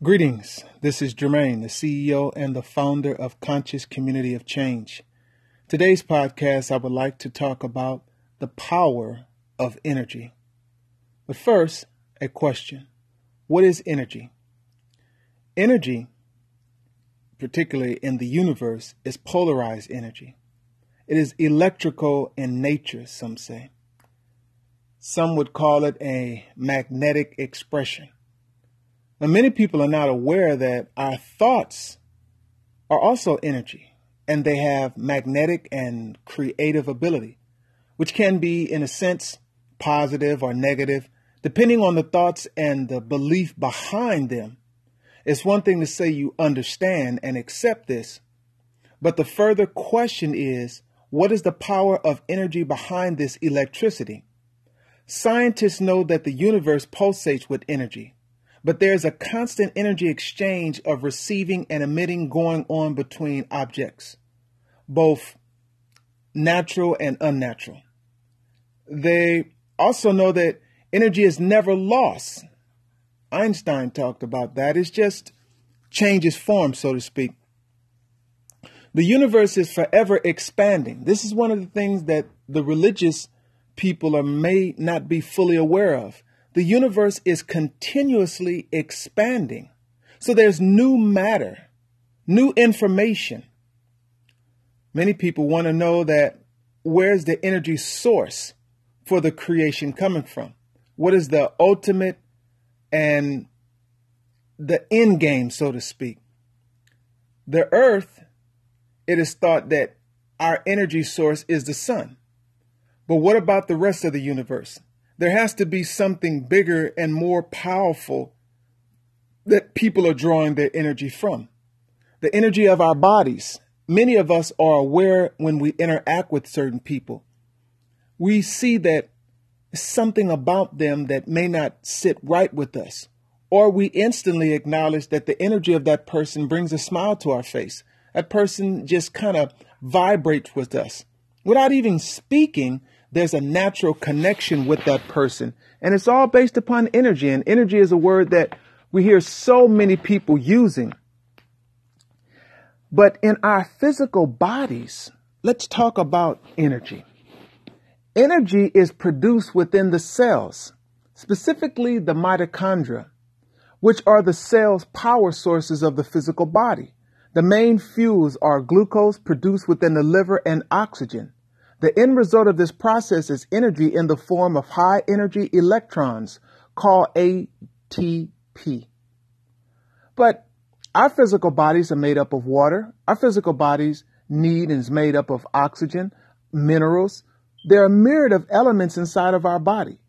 Greetings. This is Jermaine, the CEO and the founder of Conscious Community of Change. Today's podcast, I would like to talk about the power of energy. But first, a question What is energy? Energy, particularly in the universe, is polarized energy. It is electrical in nature, some say. Some would call it a magnetic expression. Many people are not aware that our thoughts are also energy and they have magnetic and creative ability, which can be, in a sense, positive or negative, depending on the thoughts and the belief behind them. It's one thing to say you understand and accept this, but the further question is what is the power of energy behind this electricity? Scientists know that the universe pulsates with energy but there's a constant energy exchange of receiving and emitting going on between objects, both natural and unnatural. They also know that energy is never lost. Einstein talked about that. It's just changes form, so to speak. The universe is forever expanding. This is one of the things that the religious people are, may not be fully aware of the universe is continuously expanding. So there's new matter, new information. Many people want to know that where's the energy source for the creation coming from? What is the ultimate and the end game, so to speak? The earth, it is thought that our energy source is the sun. But what about the rest of the universe? There has to be something bigger and more powerful that people are drawing their energy from. The energy of our bodies. Many of us are aware when we interact with certain people. We see that something about them that may not sit right with us. Or we instantly acknowledge that the energy of that person brings a smile to our face. That person just kind of vibrates with us. Without even speaking, there's a natural connection with that person. And it's all based upon energy. And energy is a word that we hear so many people using. But in our physical bodies, let's talk about energy. Energy is produced within the cells, specifically the mitochondria, which are the cell's power sources of the physical body. The main fuels are glucose produced within the liver and oxygen. The end result of this process is energy in the form of high energy electrons called ATP. But our physical bodies are made up of water. Our physical bodies need and is made up of oxygen, minerals. There are a myriad of elements inside of our body.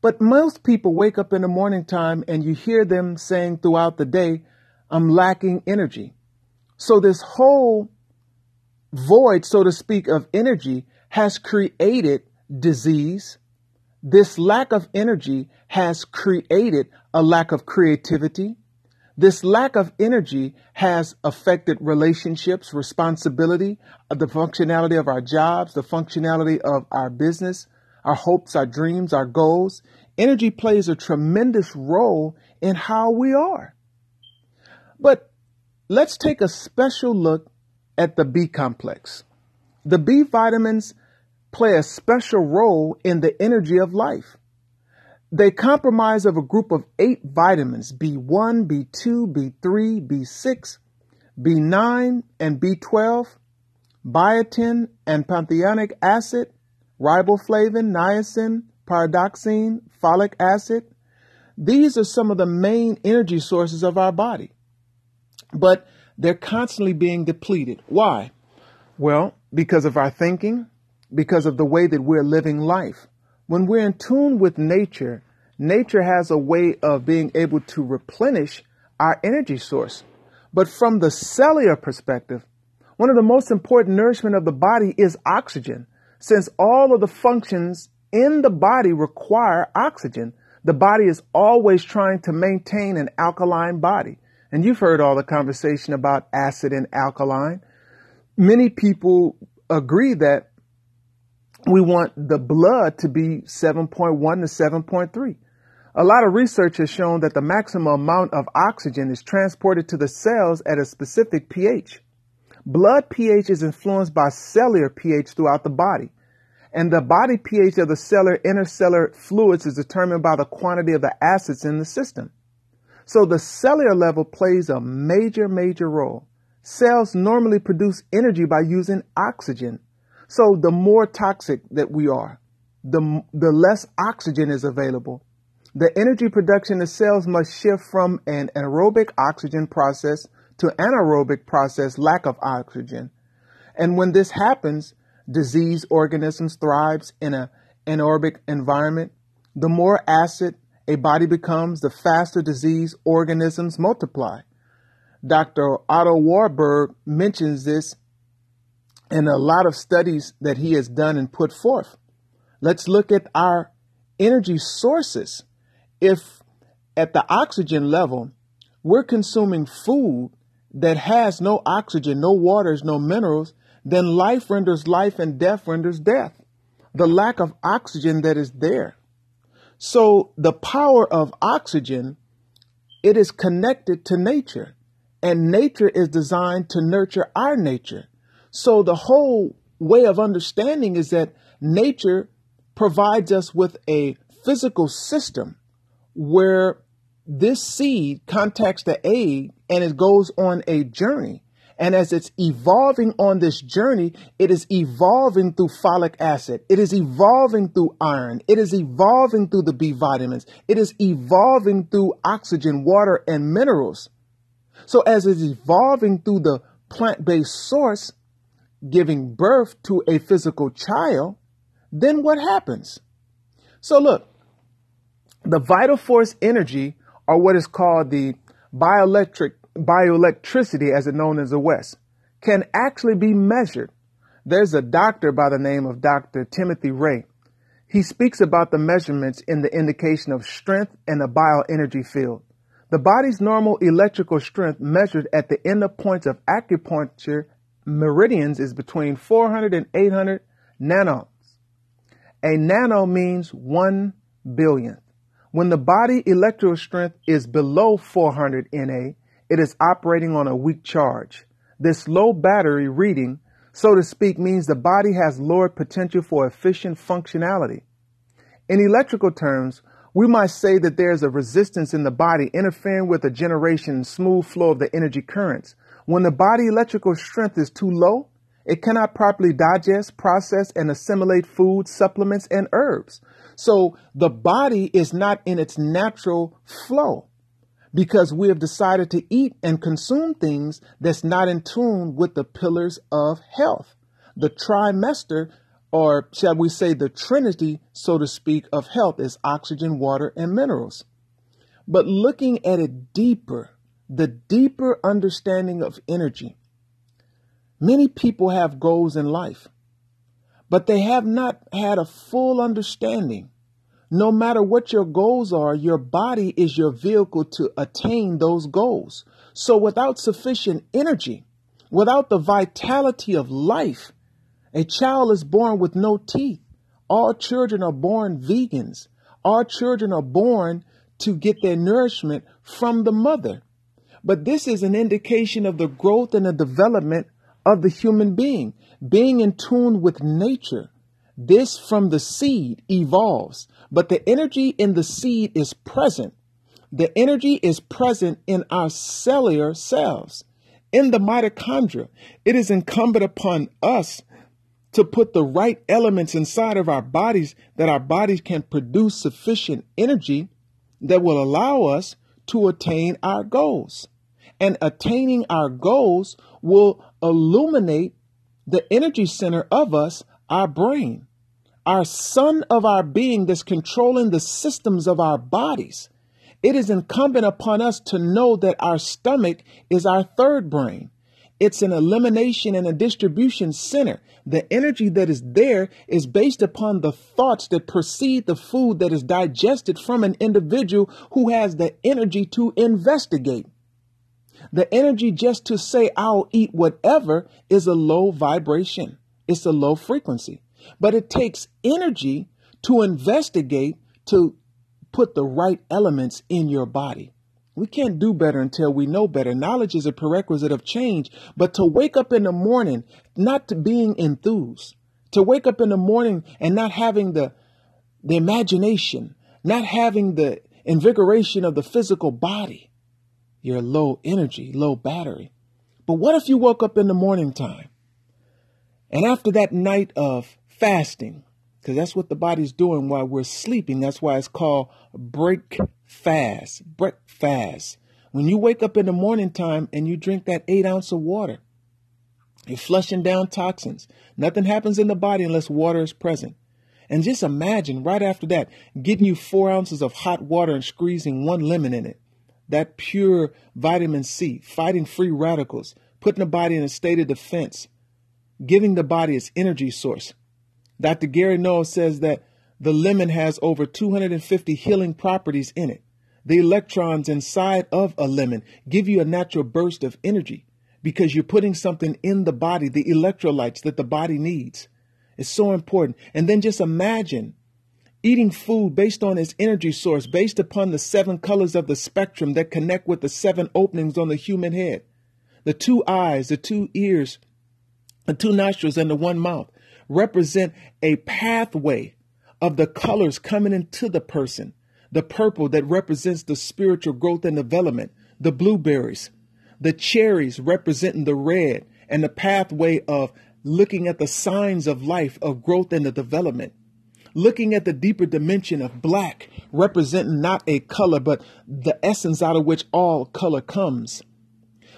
But most people wake up in the morning time and you hear them saying throughout the day, I'm lacking energy. So this whole void, so to speak, of energy has created disease. This lack of energy has created a lack of creativity. This lack of energy has affected relationships, responsibility, uh, the functionality of our jobs, the functionality of our business, our hopes, our dreams, our goals. Energy plays a tremendous role in how we are. But let's take a special look at the B complex. The B vitamins play a special role in the energy of life. They comprise of a group of eight vitamins B1, B2, B3, B6, B9, and B12, biotin and pantothenic acid, riboflavin, niacin, pyridoxine, folic acid. These are some of the main energy sources of our body. But they're constantly being depleted. Why? Well, because of our thinking, because of the way that we're living life. When we're in tune with nature, nature has a way of being able to replenish our energy source. But from the cellular perspective, one of the most important nourishment of the body is oxygen. Since all of the functions in the body require oxygen, the body is always trying to maintain an alkaline body. And you've heard all the conversation about acid and alkaline. Many people agree that we want the blood to be 7.1 to 7.3. A lot of research has shown that the maximum amount of oxygen is transported to the cells at a specific pH. Blood pH is influenced by cellular pH throughout the body. And the body pH of the cellular intercellular fluids is determined by the quantity of the acids in the system. So the cellular level plays a major, major role. Cells normally produce energy by using oxygen. So the more toxic that we are, the, the less oxygen is available. The energy production of cells must shift from an aerobic oxygen process to anaerobic process lack of oxygen. And when this happens, disease organisms thrives in an anaerobic environment. The more acid a body becomes, the faster disease organisms multiply. Dr. Otto Warburg mentions this in a lot of studies that he has done and put forth. Let's look at our energy sources. If at the oxygen level, we're consuming food that has no oxygen, no waters, no minerals, then life renders life and death renders death. The lack of oxygen that is there. So the power of oxygen, it is connected to nature and nature is designed to nurture our nature. So the whole way of understanding is that nature provides us with a physical system where this seed contacts the egg and it goes on a journey. And as it's evolving on this journey, it is evolving through folic acid. It is evolving through iron. It is evolving through the B vitamins. It is evolving through oxygen, water, and minerals. So as it's evolving through the plant based source, giving birth to a physical child, then what happens? So look, the vital force energy, or what is called the bioelectric bioelectricity, as it known as the West, can actually be measured. There's a doctor by the name of Dr. Timothy Ray. He speaks about the measurements in the indication of strength in the bioenergy field. The body's normal electrical strength measured at the end of points of acupuncture meridians is between 400 and 800 nanos. A nano means one billionth. When the body electrical strength is below 400 Na, it is operating on a weak charge. This low battery reading, so to speak, means the body has lowered potential for efficient functionality. In electrical terms, we might say that there's a resistance in the body interfering with the generation and smooth flow of the energy currents. When the body electrical strength is too low, it cannot properly digest, process, and assimilate food, supplements, and herbs. So the body is not in its natural flow because we have decided to eat and consume things that's not in tune with the pillars of health. The trimester, or shall we say the trinity, so to speak, of health is oxygen, water, and minerals. But looking at it deeper, the deeper understanding of energy, many people have goals in life, but they have not had a full understanding no matter what your goals are, your body is your vehicle to attain those goals. So without sufficient energy, without the vitality of life, a child is born with no teeth. All children are born vegans. All children are born to get their nourishment from the mother. But this is an indication of the growth and the development of the human being, being in tune with nature. This from the seed evolves. But the energy in the seed is present. The energy is present in our cellular cells, in the mitochondria. It is incumbent upon us to put the right elements inside of our bodies that our bodies can produce sufficient energy that will allow us to attain our goals. And attaining our goals will illuminate the energy center of us, our brain our sun of our being that's controlling the systems of our bodies. It is incumbent upon us to know that our stomach is our third brain. It's an elimination and a distribution center. The energy that is there is based upon the thoughts that precede the food that is digested from an individual who has the energy to investigate. The energy just to say, I'll eat whatever is a low vibration. It's a low frequency. But it takes energy to investigate, to put the right elements in your body. We can't do better until we know better. Knowledge is a prerequisite of change, but to wake up in the morning, not to being enthused, to wake up in the morning and not having the, the imagination, not having the invigoration of the physical body, you're low energy, low battery. But what if you woke up in the morning time and after that night of fasting, because that's what the body's doing while we're sleeping. That's why it's called break fast. Break fast. When you wake up in the morning time and you drink that eight ounce of water, you're flushing down toxins. Nothing happens in the body unless water is present. And just imagine right after that, getting you four ounces of hot water and squeezing one lemon in it. That pure vitamin C, fighting free radicals, putting the body in a state of defense, giving the body its energy source. Dr. Gary Null says that the lemon has over 250 healing properties in it. The electrons inside of a lemon give you a natural burst of energy because you're putting something in the body, the electrolytes that the body needs. It's so important. And then just imagine eating food based on its energy source, based upon the seven colors of the spectrum that connect with the seven openings on the human head the two eyes, the two ears, the two nostrils, and the one mouth represent a pathway of the colors coming into the person. The purple that represents the spiritual growth and development, the blueberries, the cherries representing the red and the pathway of looking at the signs of life, of growth and the development. Looking at the deeper dimension of black, representing not a color, but the essence out of which all color comes.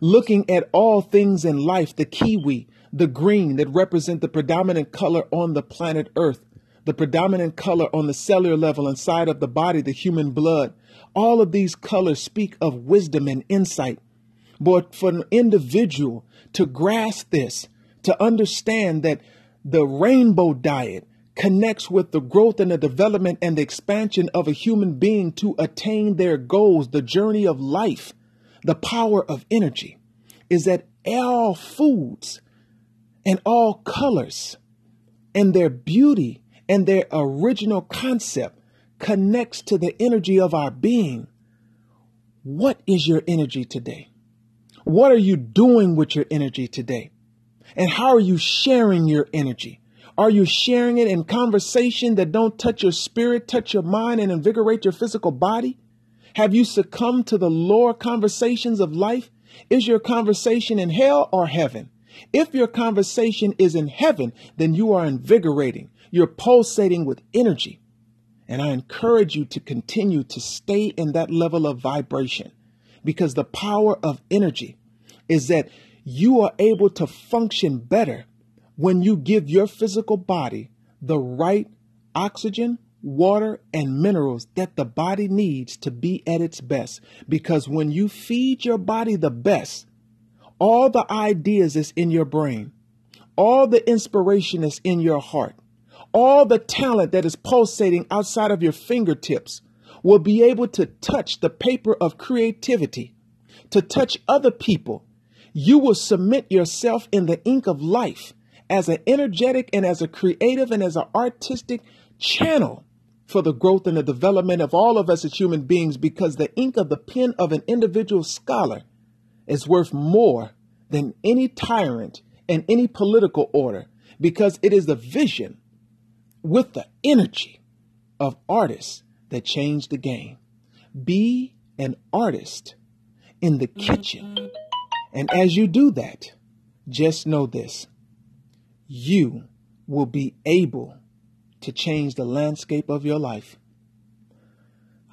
Looking at all things in life, the kiwi, the green that represent the predominant color on the planet Earth, the predominant color on the cellular level inside of the body, the human blood. All of these colors speak of wisdom and insight. But for an individual to grasp this, to understand that the rainbow diet connects with the growth and the development and the expansion of a human being to attain their goals, the journey of life, the power of energy, is that all foods and all colors and their beauty and their original concept connects to the energy of our being. What is your energy today? What are you doing with your energy today? And how are you sharing your energy? Are you sharing it in conversation that don't touch your spirit, touch your mind, and invigorate your physical body? Have you succumbed to the lower conversations of life? Is your conversation in hell or heaven? If your conversation is in heaven, then you are invigorating. You're pulsating with energy. And I encourage you to continue to stay in that level of vibration because the power of energy is that you are able to function better when you give your physical body the right oxygen, water, and minerals that the body needs to be at its best. Because when you feed your body the best, all the ideas is in your brain, all the inspiration is in your heart, all the talent that is pulsating outside of your fingertips will be able to touch the paper of creativity, to touch other people. You will submit yourself in the ink of life as an energetic and as a creative and as an artistic channel for the growth and the development of all of us as human beings because the ink of the pen of an individual scholar is worth more than any tyrant and any political order because it is the vision with the energy of artists that change the game. Be an artist in the kitchen. And as you do that, just know this you will be able to change the landscape of your life.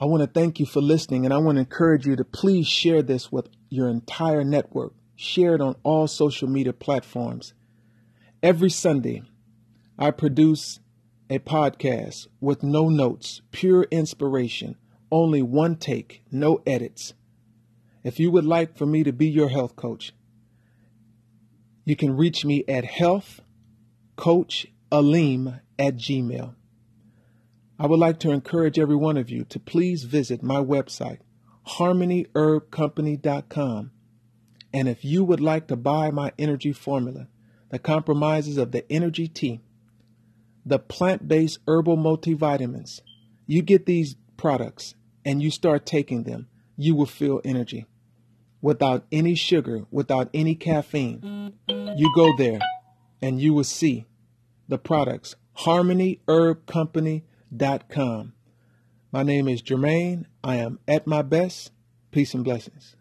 I want to thank you for listening and I want to encourage you to please share this with your entire network. Share it on all social media platforms. Every Sunday, I produce a podcast with no notes, pure inspiration, only one take, no edits. If you would like for me to be your health coach, you can reach me at healthcoachalim at gmail. I would like to encourage every one of you to please visit my website, harmonyherbcompany.com. And if you would like to buy my energy formula that compromises of the energy tea, the plant based herbal multivitamins, you get these products and you start taking them, you will feel energy without any sugar, without any caffeine. You go there and you will see the products harmonyherbcompany.com. My name is Jermaine. I am at my best. Peace and blessings.